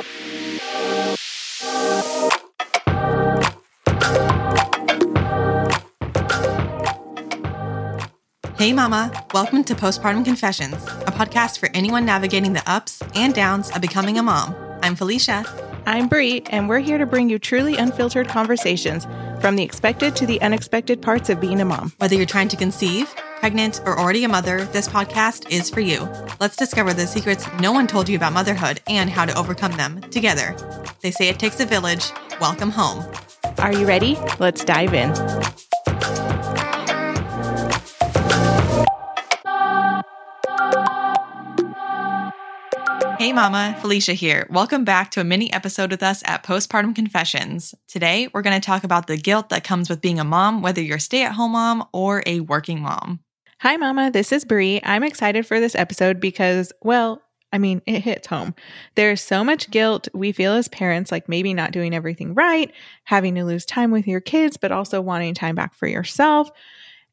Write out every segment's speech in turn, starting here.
Hey, Mama. Welcome to Postpartum Confessions, a podcast for anyone navigating the ups and downs of becoming a mom. I'm Felicia. I'm Bri, and we're here to bring you truly unfiltered conversations from the expected to the unexpected parts of being a mom. Whether you're trying to conceive, pregnant, or already a mother, this podcast is for you. Let's discover the secrets no one told you about motherhood and how to overcome them together. They say it takes a village. Welcome home. Are you ready? Let's dive in. Hey, Mama, Felicia here. Welcome back to a mini episode with us at Postpartum Confessions. Today, we're going to talk about the guilt that comes with being a mom, whether you're a stay at home mom or a working mom. Hi, Mama. This is Bri. I'm excited for this episode because, well, I mean, it hits home. There's so much guilt we feel as parents, like maybe not doing everything right, having to lose time with your kids, but also wanting time back for yourself.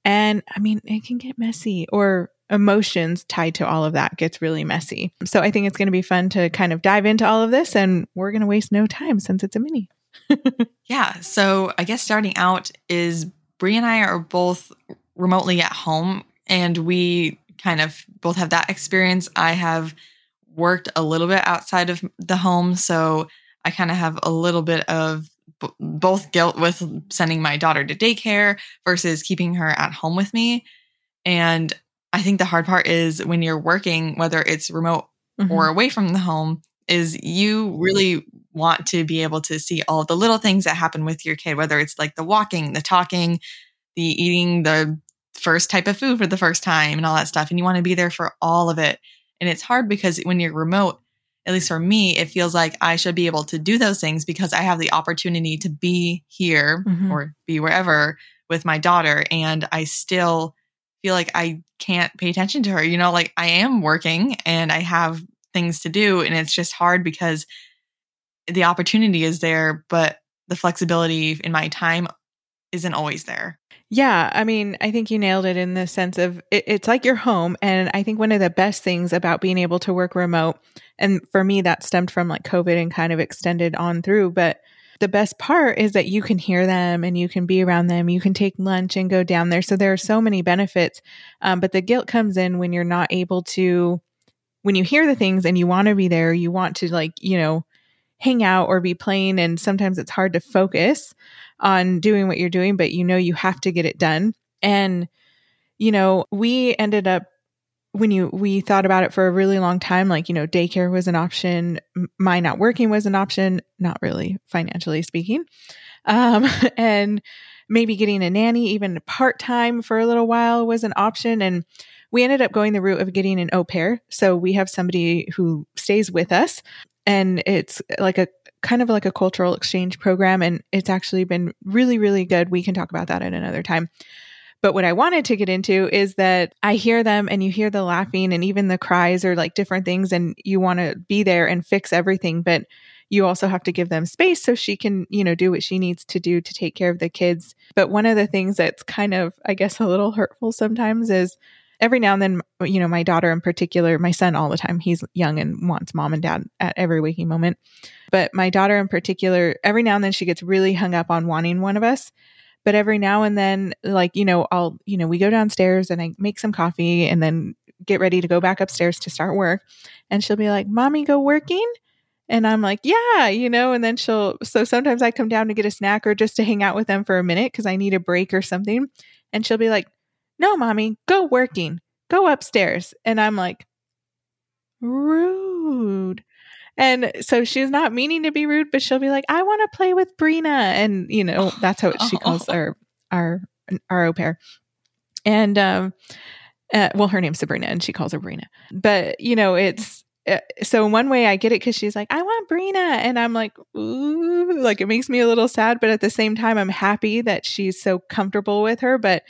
And I mean, it can get messy or emotions tied to all of that gets really messy. So I think it's going to be fun to kind of dive into all of this and we're going to waste no time since it's a mini. yeah. So I guess starting out is Bri and I are both remotely at home and we kind of both have that experience. I have worked a little bit outside of the home. So I kind of have a little bit of b- both guilt with sending my daughter to daycare versus keeping her at home with me. And I think the hard part is when you're working, whether it's remote mm-hmm. or away from the home, is you really want to be able to see all the little things that happen with your kid, whether it's like the walking, the talking, the eating the first type of food for the first time and all that stuff. And you want to be there for all of it. And it's hard because when you're remote, at least for me, it feels like I should be able to do those things because I have the opportunity to be here mm-hmm. or be wherever with my daughter. And I still feel like I can't pay attention to her. You know, like I am working and I have things to do. And it's just hard because the opportunity is there, but the flexibility in my time isn't always there. Yeah, I mean, I think you nailed it in the sense of it, it's like your home. And I think one of the best things about being able to work remote, and for me, that stemmed from like COVID and kind of extended on through, but the best part is that you can hear them and you can be around them. You can take lunch and go down there. So there are so many benefits. Um, but the guilt comes in when you're not able to, when you hear the things and you want to be there, you want to like, you know, hang out or be playing. And sometimes it's hard to focus on doing what you're doing, but you know, you have to get it done. And, you know, we ended up when you we thought about it for a really long time like you know daycare was an option my not working was an option not really financially speaking um, and maybe getting a nanny even part-time for a little while was an option and we ended up going the route of getting an au pair so we have somebody who stays with us and it's like a kind of like a cultural exchange program and it's actually been really really good we can talk about that at another time but what I wanted to get into is that I hear them and you hear the laughing and even the cries or like different things, and you want to be there and fix everything. But you also have to give them space so she can, you know, do what she needs to do to take care of the kids. But one of the things that's kind of, I guess, a little hurtful sometimes is every now and then, you know, my daughter in particular, my son all the time, he's young and wants mom and dad at every waking moment. But my daughter in particular, every now and then she gets really hung up on wanting one of us. But every now and then, like, you know, I'll, you know, we go downstairs and I make some coffee and then get ready to go back upstairs to start work. And she'll be like, Mommy, go working? And I'm like, yeah, you know, and then she'll, so sometimes I come down to get a snack or just to hang out with them for a minute because I need a break or something. And she'll be like, no, mommy, go working, go upstairs. And I'm like, rude. And so she's not meaning to be rude, but she'll be like, I want to play with Brina. And, you know, that's how she calls our, our, our au pair. And, um, uh, well, her name's Sabrina and she calls her Brina. But, you know, it's, uh, so in one way I get it because she's like, I want Brina. And I'm like, ooh, like it makes me a little sad. But at the same time, I'm happy that she's so comfortable with her. But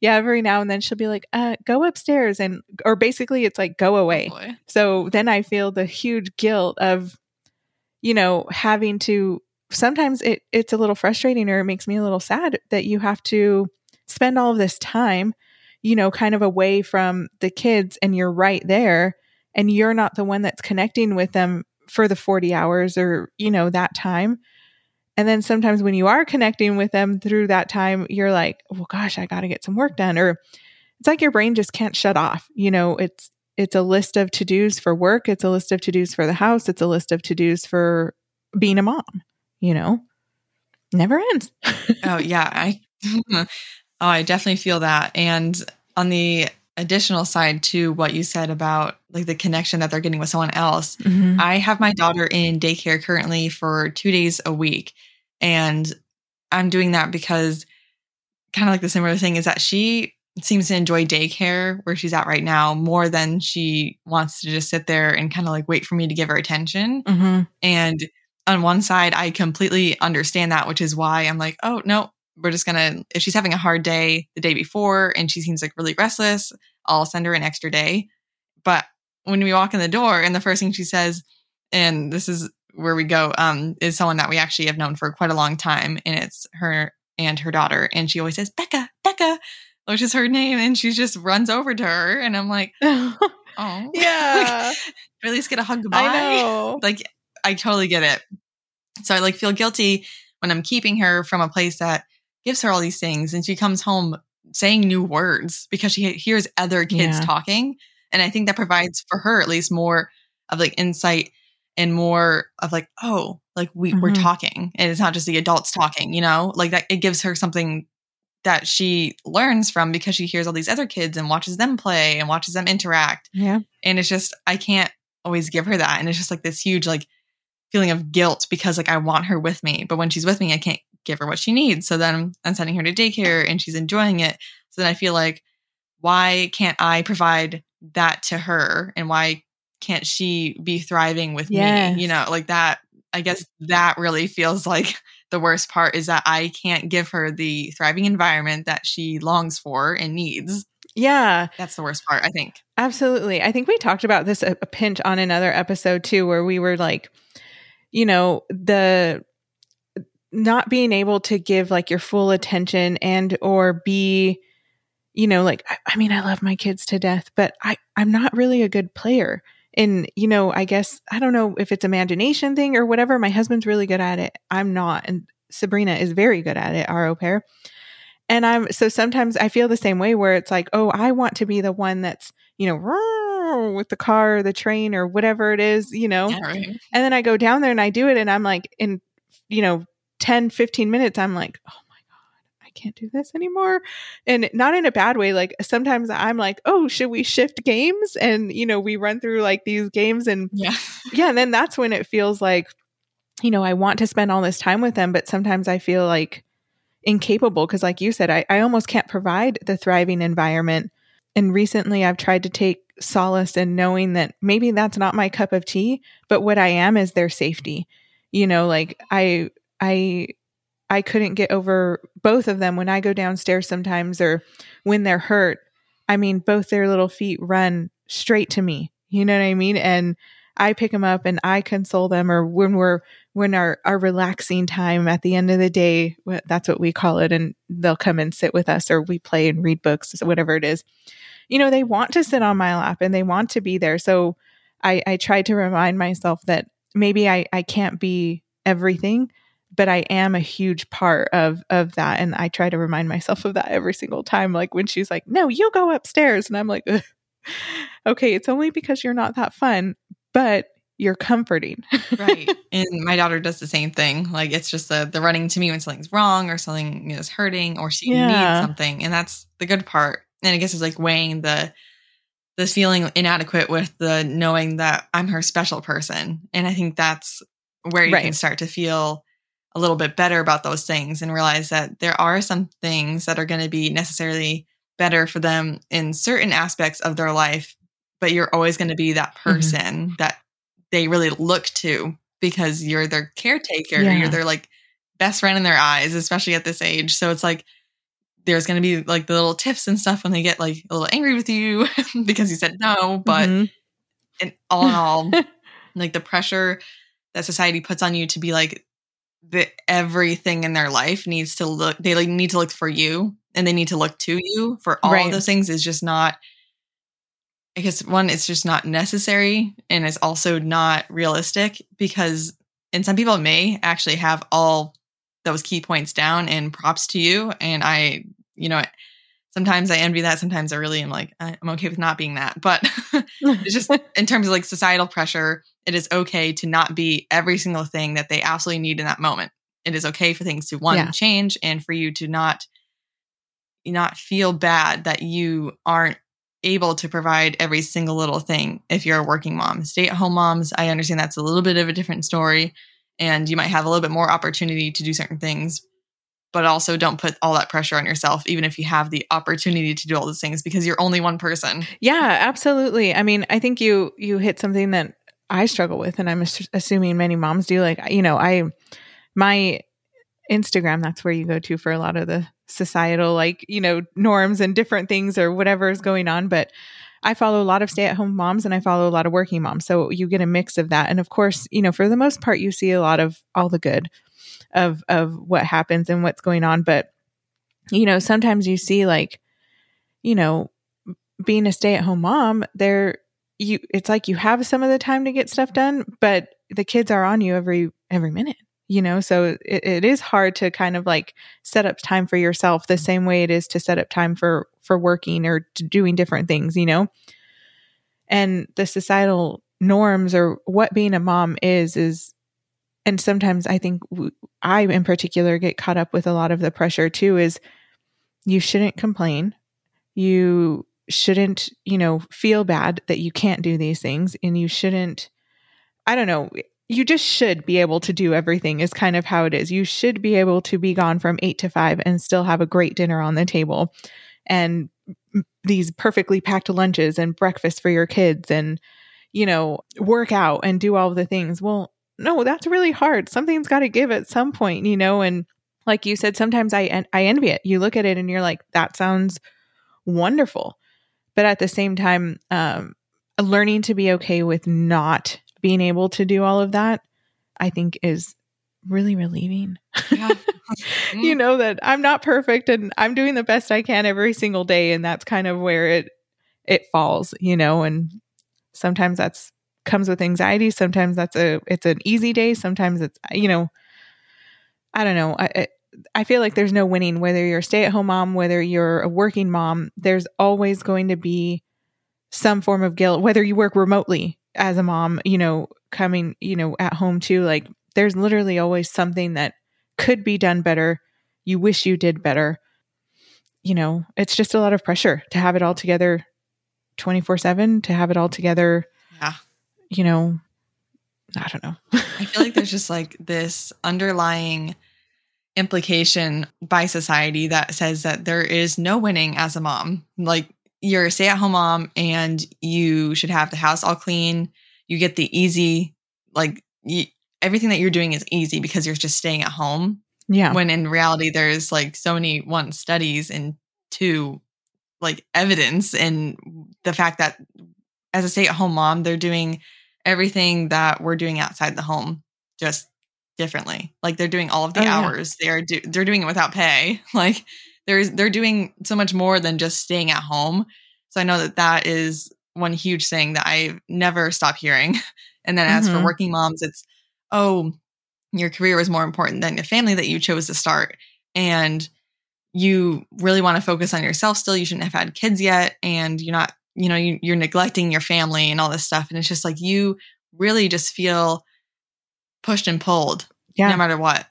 yeah, every now and then she'll be like, uh, go upstairs and or basically it's like go oh, away. Oh so then I feel the huge guilt of, you know, having to sometimes it it's a little frustrating or it makes me a little sad that you have to spend all of this time, you know, kind of away from the kids and you're right there and you're not the one that's connecting with them for the 40 hours or, you know, that time. And then sometimes when you are connecting with them through that time, you're like, well, gosh, I got to get some work done. Or it's like your brain just can't shut off. You know, it's, it's a list of to dos for work. It's a list of to dos for the house. It's a list of to dos for being a mom, you know, never ends. oh, yeah. I, oh, I definitely feel that. And on the additional side to what you said about like the connection that they're getting with someone else, mm-hmm. I have my daughter in daycare currently for two days a week. And I'm doing that because kind of like the similar thing is that she seems to enjoy daycare where she's at right now more than she wants to just sit there and kind of like wait for me to give her attention. Mm-hmm. And on one side, I completely understand that, which is why I'm like, oh, no, we're just gonna, if she's having a hard day the day before and she seems like really restless, I'll send her an extra day. But when we walk in the door and the first thing she says, and this is where we go, um, is someone that we actually have known for quite a long time. And it's her and her daughter. And she always says, Becca, Becca, which is her name. And she just runs over to her. And I'm like, oh, yeah. like, at least get a hug goodbye. I know. Like, I totally get it. So I like feel guilty when I'm keeping her from a place that gives her all these things and she comes home saying new words because she hears other kids yeah. talking. And I think that provides for her at least more of like insight and more of like, oh, like we, mm-hmm. we're talking and it's not just the adults talking, you know, like that it gives her something that she learns from because she hears all these other kids and watches them play and watches them interact. Yeah. And it's just, I can't always give her that. And it's just like this huge, like, feeling of guilt because like I want her with me, but when she's with me, I can't give her what she needs. So then I'm sending her to daycare and she's enjoying it. So then I feel like, why can't I provide that to her? And why can't she be thriving with yes. me? You know, like that. I guess that really feels like the worst part is that I can't give her the thriving environment that she longs for and needs. Yeah. That's the worst part, I think. Absolutely. I think we talked about this a, a pinch on another episode too, where we were like, you know, the not being able to give like your full attention and or be you know like I, I, mean i love my kids to death but i i'm not really a good player and you know i guess i don't know if it's imagination thing or whatever my husband's really good at it. I'm not and sabrina is very good at it our au pair. And i'm so sometimes i feel the same way where it's like oh i want to be the one that's you know with the car or the train or whatever it is you know? Right. and then i go down there and i do it and i'm like in you know 10, 15 minutes, I'm like, oh I can't do this anymore. And not in a bad way. Like sometimes I'm like, oh, should we shift games? And, you know, we run through like these games and yeah. yeah. And then that's when it feels like, you know, I want to spend all this time with them, but sometimes I feel like incapable because, like you said, I, I almost can't provide the thriving environment. And recently I've tried to take solace in knowing that maybe that's not my cup of tea, but what I am is their safety. You know, like I I I couldn't get over both of them when I go downstairs sometimes or when they're hurt. I mean, both their little feet run straight to me. You know what I mean? And I pick them up and I console them or when we're when our our relaxing time at the end of the day, that's what we call it and they'll come and sit with us or we play and read books, whatever it is. You know, they want to sit on my lap and they want to be there. So I I try to remind myself that maybe I I can't be everything, but I am a huge part of of that. And I try to remind myself of that every single time like when she's like no you go upstairs. And I'm like okay it's only because you're not that fun but you're comforting. Right. And my daughter does the same thing. Like it's just the the running to me when something's wrong or something is hurting or she yeah. needs something. And that's the good part. And I guess it's like weighing the this feeling inadequate with the knowing that I'm her special person. And I think that's where you right. can start to feel a little bit better about those things and realize that there are some things that are going to be necessarily better for them in certain aspects of their life, but you're always going to be that mm-hmm. person mm-hmm. that they really look to because you're their caretaker. Yeah. You're their like best friend in their eyes, especially at this age. So it's like there's going to be like the little tips and stuff when they get like a little angry with you because you said no. But mm-hmm. in all in all, like the pressure that society puts on you to be like that everything in their life needs to look they like need to look for you and they need to look to you for all right. those things is just not I guess one, it's just not necessary and it's also not realistic because, and some people may actually have all those key points down and props to you. And I, you know, sometimes I envy that. Sometimes I really am like, I'm okay with not being that. But it's just in terms of like societal pressure, it is okay to not be every single thing that they absolutely need in that moment. It is okay for things to one yeah. change and for you to not not feel bad that you aren't able to provide every single little thing if you're a working mom. Stay at home moms, I understand that's a little bit of a different story and you might have a little bit more opportunity to do certain things, but also don't put all that pressure on yourself even if you have the opportunity to do all those things because you're only one person. Yeah, absolutely. I mean, I think you you hit something that I struggle with and I'm assuming many moms do like, you know, I my Instagram, that's where you go to for a lot of the societal, like, you know, norms and different things or whatever is going on. But I follow a lot of stay at home moms and I follow a lot of working moms. So you get a mix of that. And of course, you know, for the most part, you see a lot of all the good of, of what happens and what's going on. But, you know, sometimes you see like, you know, being a stay at home mom, there, you, it's like you have some of the time to get stuff done, but the kids are on you every, every minute you know so it, it is hard to kind of like set up time for yourself the same way it is to set up time for for working or doing different things you know and the societal norms or what being a mom is is and sometimes i think i in particular get caught up with a lot of the pressure too is you shouldn't complain you shouldn't you know feel bad that you can't do these things and you shouldn't i don't know you just should be able to do everything is kind of how it is. You should be able to be gone from 8 to 5 and still have a great dinner on the table and these perfectly packed lunches and breakfast for your kids and you know, work out and do all the things. Well, no, that's really hard. Something's got to give at some point, you know, and like you said sometimes I I envy it. You look at it and you're like that sounds wonderful. But at the same time um learning to be okay with not being able to do all of that, I think is really relieving. Yeah. you know that I'm not perfect and I'm doing the best I can every single day and that's kind of where it it falls, you know, and sometimes that's comes with anxiety, sometimes that's a it's an easy day, sometimes it's you know I don't know. I I feel like there's no winning whether you're a stay-at-home mom, whether you're a working mom, there's always going to be some form of guilt whether you work remotely as a mom, you know, coming, you know, at home too, like there's literally always something that could be done better. You wish you did better. You know, it's just a lot of pressure to have it all together 24 7, to have it all together. Yeah. You know, I don't know. I feel like there's just like this underlying implication by society that says that there is no winning as a mom. Like you're a stay at home mom and you should have the house all clean. You get the easy, like you, everything that you're doing is easy because you're just staying at home. Yeah. When in reality, there's like so many one studies and two like evidence and the fact that as a stay at home mom, they're doing everything that we're doing outside the home just differently. Like they're doing all of the oh, hours. Yeah. They're do- they're doing it without pay. Like there's they're doing so much more than just staying at home. So I know that that is one huge thing that I never stop hearing. And then as mm-hmm. for working moms, it's oh, your career is more important than the family that you chose to start. And you really want to focus on yourself still. You shouldn't have had kids yet. And you're not, you know, you, you're neglecting your family and all this stuff. And it's just like you really just feel pushed and pulled yeah. no matter what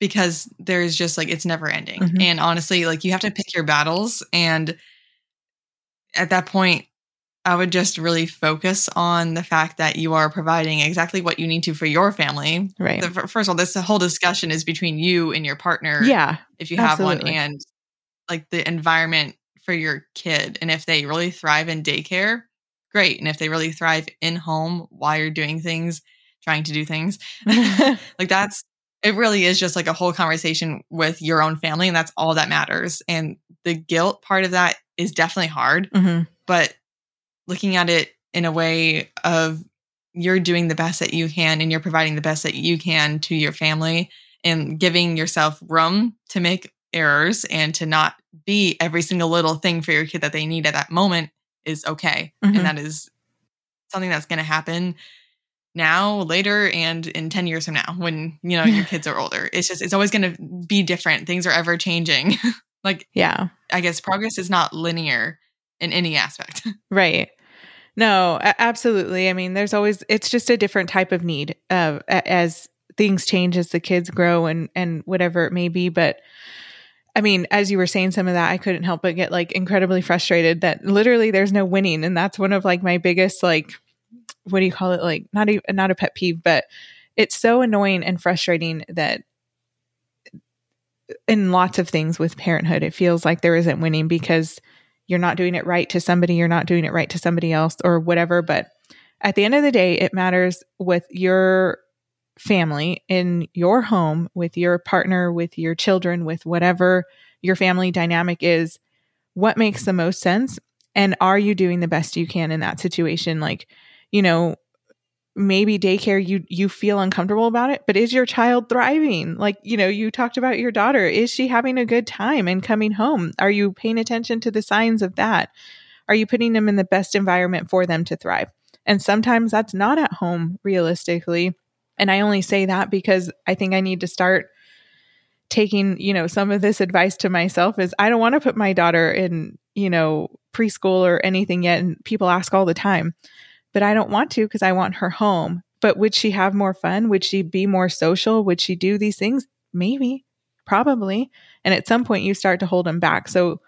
because there's just like it's never ending. Mm-hmm. And honestly, like you have to pick your battles. And at that point, I would just really focus on the fact that you are providing exactly what you need to for your family. Right. The, first of all, this whole discussion is between you and your partner. Yeah. If you have absolutely. one, and like the environment for your kid. And if they really thrive in daycare, great. And if they really thrive in home while you're doing things, trying to do things, like that's it really is just like a whole conversation with your own family and that's all that matters and the guilt part of that is definitely hard mm-hmm. but looking at it in a way of you're doing the best that you can and you're providing the best that you can to your family and giving yourself room to make errors and to not be every single little thing for your kid that they need at that moment is okay. Mhm. And that is something that's going to happen now, later, and in 10 years from now when, you know, your kids are older. It's just, it's always going to be different. Things are ever changing. like, Yeah. I guess progress is not linear in any aspect. Right. No, absolutely. I mean, there's always it's just a different type of need uh, as things change as the kids grow and and whatever it may be. But I mean, as you were saying some of that, I couldn't help but get like incredibly frustrated that literally there's no winning, and that's one of like my biggest like what do you call it? Like not a not a pet peeve, but it's so annoying and frustrating that in lots of things with parenthood, it feels like there isn't winning because you're not doing it right to somebody, you're not doing it right to somebody else, or whatever. But at the end of the day, it matters with your family in your home, with your partner, with your children, with whatever your family dynamic is. What makes the most sense? And are you doing the best you can in that situation? Like, you know, maybe daycare you you feel uncomfortable about it but is your child thriving like you know you talked about your daughter is she having a good time and coming home are you paying attention to the signs of that are you putting them in the best environment for them to thrive and sometimes that's not at home realistically and i only say that because i think i need to start taking you know some of this advice to myself is i don't want to put my daughter in you know preschool or anything yet and people ask all the time but I don't want to because I want her home. But would she have more fun? Would she be more social? Would she do these things? Maybe, probably. And at some point, you start to hold them back. So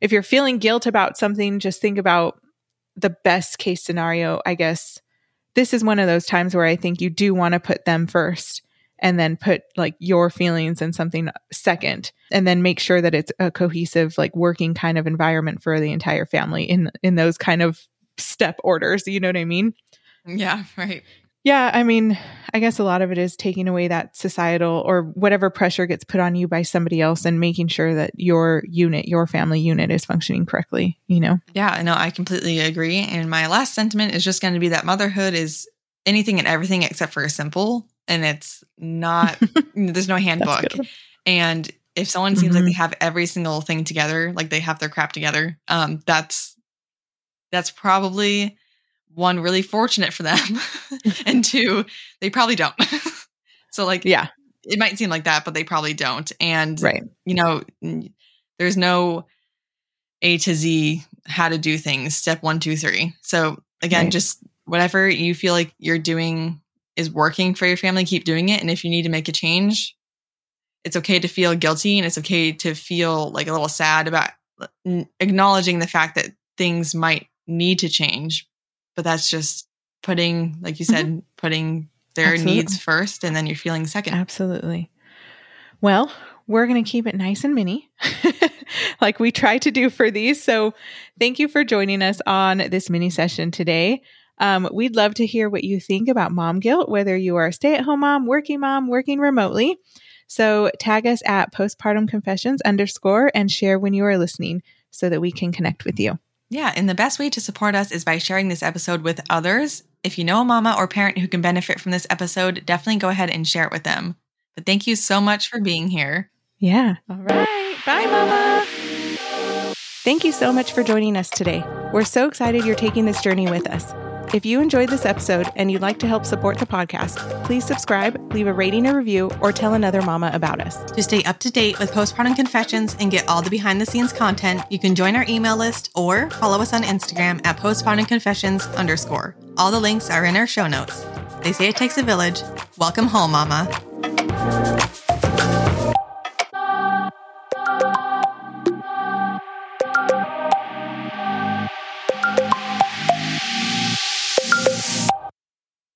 if you're feeling guilt about something, just think about the best case scenario. I guess this is one of those times where I think you do want to put them first and then put like your feelings and something second and then make sure that it's a cohesive like working kind of environment for the entire family in in those kind of step orders. You know what I mean? yeah, right. Yeah. I mean, I guess a lot of it is taking away that societal or whatever pressure gets put on you by somebody else and making sure that your unit, your family unit is functioning correctly, you know? Yeah, no, I completely agree. And my last sentiment is just going to be that motherhood is anything and everything except for a simple. And it's not, there's no handbook. And if someone seems like Mhm. they have every single thing together, like they have their crap together, um, that's that's probably one really fortunate for them, and two, they probably don't. so like, Yeah. it might seem like that, but they probably don't. And Right. you know, there's no A to Z how to do things. Step one, two, three. So again, Right. just whatever you feel like you're doing is working for your family, keep doing it. And if you need to make a change, it's okay to feel guilty and it's okay to feel like a little sad about uh, acknowledging the fact that things might need to change. But that's just putting, like you said, putting their Absolutely. needs first and then you're feeling second. Absolutely. Well, we're going to keep it nice and mini, like we try to do for these. So, thank you for joining us on this mini session today. Um, we'd love to hear what you think about mom guilt, whether you are a stay at home mom, working mom, working remotely. So, tag us at postpartum confessions underscore and share when you are listening so that we can connect with you. Yeah, and the best way to support us is by sharing this episode with others. If you know a mama or parent who can benefit from this episode, definitely go ahead and share it with them. But thank you so much for being here. Yeah. All right. Bye, Mama. Thank you so much for joining us today. We're so excited you're taking this journey with us. If you enjoyed this episode and you'd like to help support the podcast, please subscribe, leave a rating or review, or tell another mama about us. To stay up to date with postpartum confessions and get all the behind the scenes content, you can join our email list or follow us on Instagram at postpartum confessions underscore. All the links are in our show notes. They say it takes a village. Welcome home, mama.